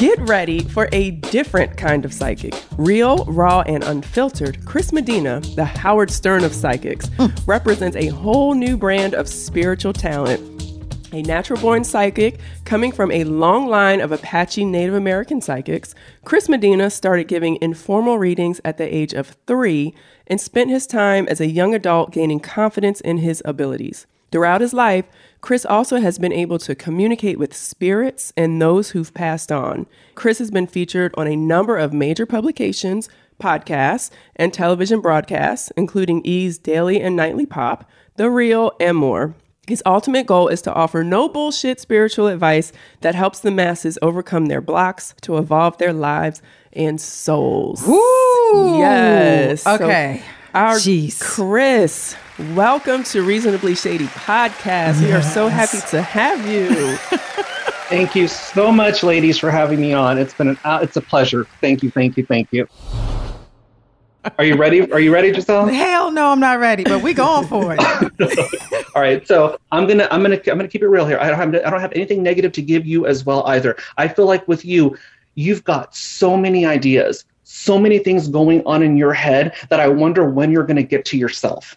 Get ready for a different kind of psychic. Real, raw, and unfiltered, Chris Medina, the Howard Stern of psychics, hmm. represents a whole new brand of spiritual talent. A natural born psychic coming from a long line of Apache Native American psychics, Chris Medina started giving informal readings at the age of three and spent his time as a young adult gaining confidence in his abilities. Throughout his life, Chris also has been able to communicate with spirits and those who've passed on. Chris has been featured on a number of major publications, podcasts, and television broadcasts, including E's Daily and Nightly Pop, The Real, and more. His ultimate goal is to offer no bullshit spiritual advice that helps the masses overcome their blocks to evolve their lives and souls. Ooh. Yes. So Okay. Our Jeez. Chris, welcome to Reasonably Shady Podcast. We are so happy to have you. Thank you so much, ladies, for having me on. It's been an uh, it's a pleasure. Thank you, thank you, thank you. Are you ready? Are you ready, Gizelle? Hell no, I'm not ready, but we going for it. All right, so I'm gonna I'm gonna I'm gonna keep it real here. I don't have I don't have anything negative to give you as well either. I feel like with you, you've got so many ideas, so many things going on in your head that I wonder when you're gonna get to yourself.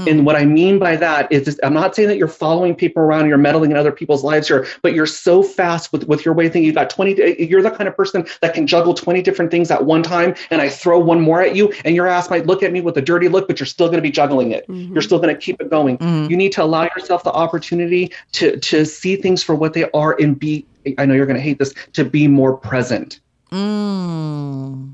Hmm. And what I mean by that is, is I'm not saying that you're following people around, you're meddling in other people's lives here, but you're so fast with, with your way of thinking. You've got 20, you're the kind of person that can juggle 20 different things at one time. And I throw one more at you, and your ass might look at me with a dirty look, but you're still going to be juggling it. Mm-hmm. You're still going to keep it going. Mm-hmm. You need to allow yourself the opportunity to, to see things for what they are and be, I know you're going to hate this, to be more present. Mm.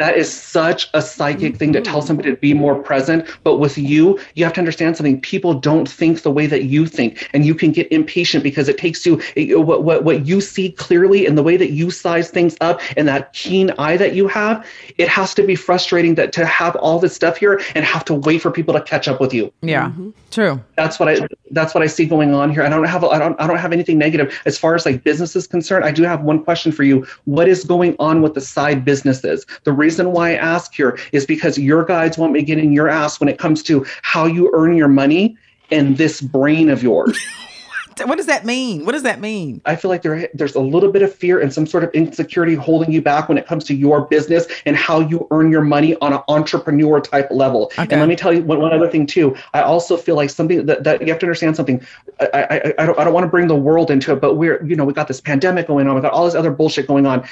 That is such a psychic thing to tell somebody to be more present. But with you, you have to understand something. People don't think the way that you think, and you can get impatient because it takes you it- what what what you see clearly and the way that you size things up and that keen eye that you have. It has to be frustrating that to have all this stuff here and have to wait for people to catch up with you Yeah. Mm-hmm. True. that's what I that's what I see going on here. I don't have I don't I don't have anything negative as far as like business is concerned. I do have one question for you. What is going on with the side businesses? The reason why I ask here is because your guides want me getting your ass when it comes to how you earn your money and this brain of yours. What does that mean? What does that mean? I feel like there there's a little bit of fear and some sort of insecurity holding you back when it comes to your business and how you earn your money on an entrepreneur type level. Okay. And let me tell you one, one other thing too. I also feel like something that, that you have to understand something. I, I, I don't I don't want to bring the world into it, but we're you know we got this pandemic going on. We got all this other bullshit going on.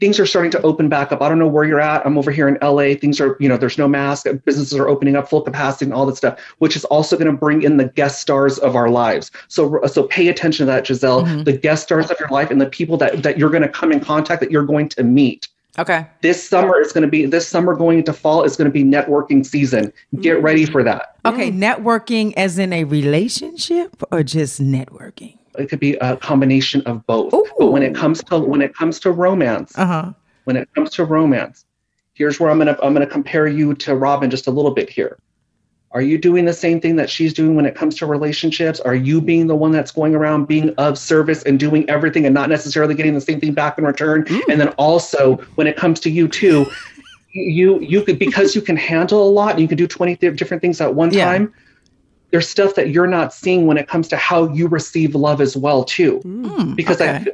Things are starting to open back up. I don't know where you're at. I'm over here in LA. Things are, you know, there's no mask. Businesses are opening up full capacity and all that stuff, which is also going to bring in the guest stars of our lives. So, so pay attention to that, Gizelle. Mm-hmm. The guest stars of your life and the people that, that you're going to come in contact that you're going to meet. Okay. This summer is going to be, this summer going into fall is going to be networking season. Get mm-hmm. ready for that. Okay. Networking as in a relationship or just networking? It could be a combination of both. But when it comes to, when it comes to romance, Uh huh. when it comes to romance, here's where I'm gonna I'm gonna compare you to Robin just a little bit here. Are you doing the same thing that she's doing when it comes to relationships? Are you being the one that's going around being of service and doing everything and not necessarily getting the same thing back in return? And then also when it comes to you too, you you could because you can handle a lot and you can do 20 th- different things at one Yeah. time. There's stuff that you're not seeing when it comes to how you receive love as well too Mm, because okay. I,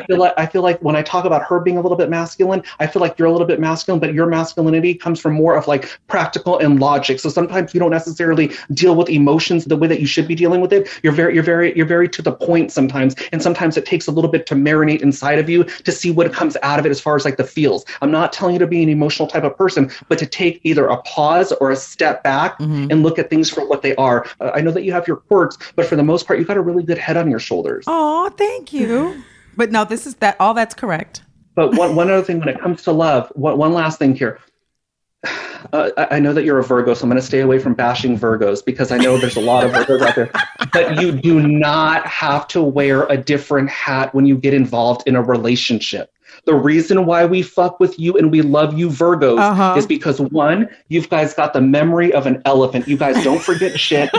I feel like I feel like when I talk about her being a little bit masculine, I feel like you're a little bit masculine, but your masculinity comes from more of like practical and logic. So sometimes you don't necessarily deal with emotions the way that you should be dealing with it. You're very you're very you're very to the point sometimes, and sometimes it takes a little bit to marinate inside of you to see what comes out of it as far as like the feels. I'm not telling you to be an emotional type of person, but to take either a pause or a step back Mhm. and look at things for what they are. Uh, I know that you have your quirks, but for the most part, you got a really good head on your shoulders. Oh, thank you. But no, this is that all that's correct. But one, one other thing when it comes to love, one, one last thing here. Uh, I I know that you're a Virgo, so I'm going to stay away from bashing Virgos because I know there's a lot of Virgos out there. But you do not have to wear a different hat when you get involved in a relationship. The reason why we fuck with you and we love you, Virgos, Uh-huh. is because one, you guys got the memory of an elephant. You guys don't forget shit.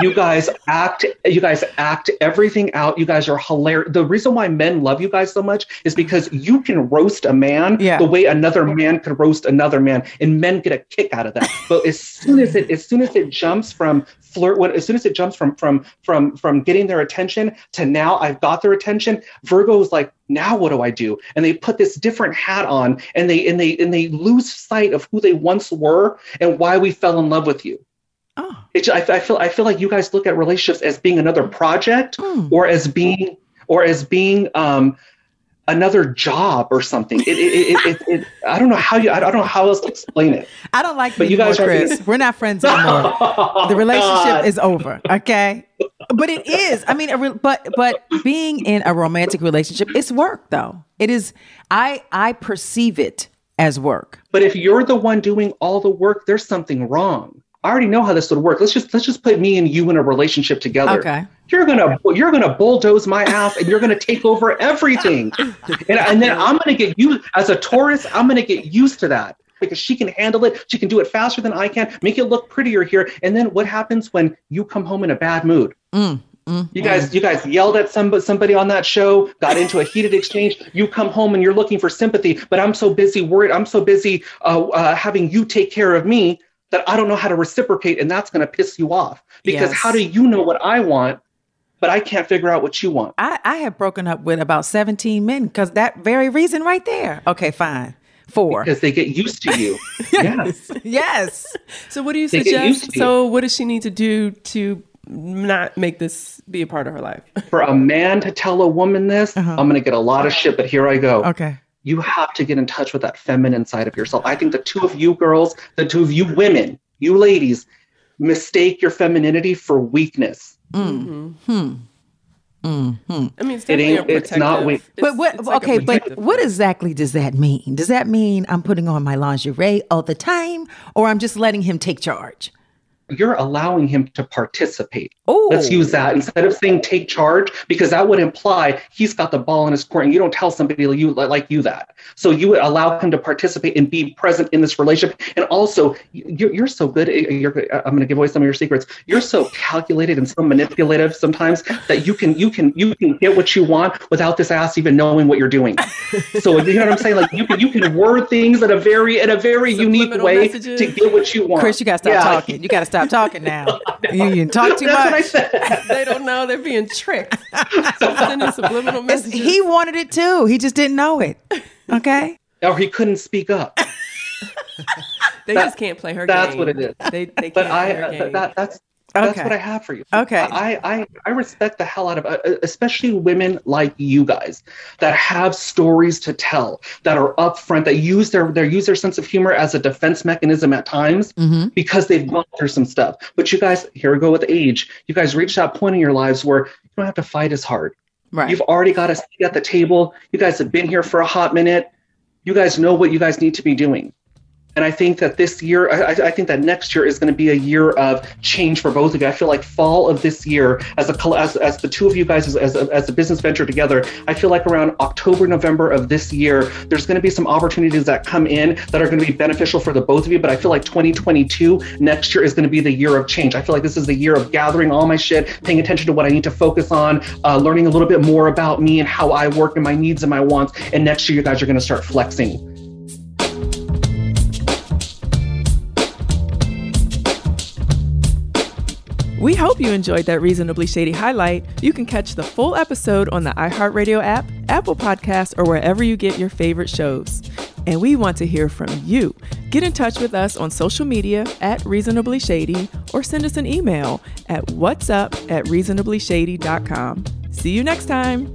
You guys act. You guys act everything out. You guys are hilarious. The reason why men love you guys so much is because you can roast a man Yeah. the way another man could roast another man, and men get a kick out of that. But as soon as it, as soon as it jumps from flirt, when, as soon as it jumps from from from from getting their attention to now I've got their attention, Virgo is like, now what do I do? And they put this different hat on, and they and they and they lose sight of who they once were and why we fell in love with you. Oh. It, I, I feel I feel like you guys look at relationships as being another project Mm. or as being or as being um, another job or something. It, it, it, it, it, I don't know how you I don't know how else to explain it. I don't like But you guys Chris. We're not friends anymore. Oh, the relationship God. is over. Okay. But it is. I mean, a re- but but being in a romantic relationship, it's work though. It is. I I perceive it as work. But if you're the one doing all the work, there's something wrong. I already know how this would work. Let's just let's just put me and you in a relationship together. Okay. You're gonna you're gonna bulldoze my ass and you're gonna take over everything. and, and then I'm gonna get you as a Taurus, I'm gonna get used to that. Because she can handle it, she can do it faster than I can, make it look prettier here. And then what happens when you come home in a bad mood? Mm, mm, You guys, you guys yelled at somebody, somebody on that show, got into a heated exchange. You come home and you're looking for sympathy, but I'm so busy worried. I'm so busy uh, uh, having you take care of me that I don't know how to reciprocate, and that's going to piss you off. Because Yes. how do you know what I want, but I can't figure out what you want? I I have broken up with about seventeen men because that very reason right there. Okay, fine. Four. Because they get used to you. yes. Yes. So what do you They suggest? to So what does she need to do to not make this be a part of her life? For a man to tell a woman this, uh-huh. I'm going to get a lot of shit, but here I go. Okay. You have to get in touch with that feminine side of yourself. I think the two of you girls, the two of you women, you ladies, mistake your femininity for weakness. Mm-hmm. Mm-hmm. I mean, it's It ain't- a it's not protective- weak. But what? it's like a okay, but what exactly does that mean? Does that mean I'm putting on my lingerie all the time, or I'm just letting him take charge? You're allowing him to participate. Oh, Let's use that instead of saying take charge, because that would imply he's got the ball in his court, and you don't tell somebody like you like you that. So you would allow him to participate and be present in this relationship. And also, you're, you're so good. You're, uh, I'm going to give away some of your secrets. You're so calculated and so manipulative sometimes that you can you can you can get what you want without this ass even knowing what you're doing. So you know what I'm saying? Like you can you can word things in a very in a very unique way messages. to get what you want. Chris, you gotta stop Yeah. talking. You gotta stop talking now. you, you talk too That's what I much. said. they don't know they're being tricked. sending subliminal It's- messages. he wanted it too. He just didn't know it. Okay. Or he couldn't speak up. they that- just can't play her that's game. what it is. They, they can't But play I her uh, game. that, that's that's Okay. what I have for you. Okay. I I I respect the hell out of uh, especially women like you guys that have stories to tell that are upfront that use their their use their sense of humor as a defense mechanism at times Mm-hmm. because they've gone through some stuff. But you guys, here we go with age. You guys reach that point in your lives where you don't have to fight as hard. Right. You've already got a seat at the table. You guys have been here for a hot minute. You guys know what you guys need to be doing. And I think that this year, I, I think that next year is going to be a year of change for both of you. I feel like fall of this year, as a as, as the two of you guys as, as, a, as a business venture together, I feel like around October, November of this year, there's going to be some opportunities that come in that are going to be beneficial for the both of you. But I feel like 2022 next year is going to be the year of change. I feel like this is the year of gathering all my shit, paying attention to what I need to focus on, uh, learning a little bit more about me and how I work and my needs and my wants. And next year, you guys are going to start flexing. We hope you enjoyed that Reasonably Shady highlight. You can catch the full episode on the iHeartRadio app, Apple Podcasts, or wherever you get your favorite shows. And we want to hear from you. Get in touch with us on social media at Reasonably Shady or send us an email at whatsup at reasonablyshady.com. See you next time.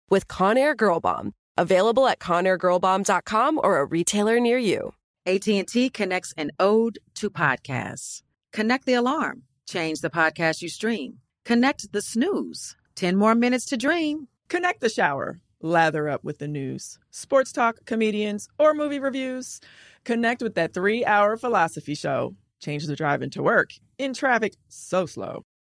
with Conair Girl Bomb. Available at ConairGirlBomb.com or a retailer near you. AT&T connects an ode to podcasts. Connect the alarm. Change the podcast you stream. Connect the snooze. 10 more minutes to dream. Connect the shower. Lather up with the news, sports talk, comedians, or movie reviews. Connect with that three hour philosophy show. Change the drive into work in traffic so slow.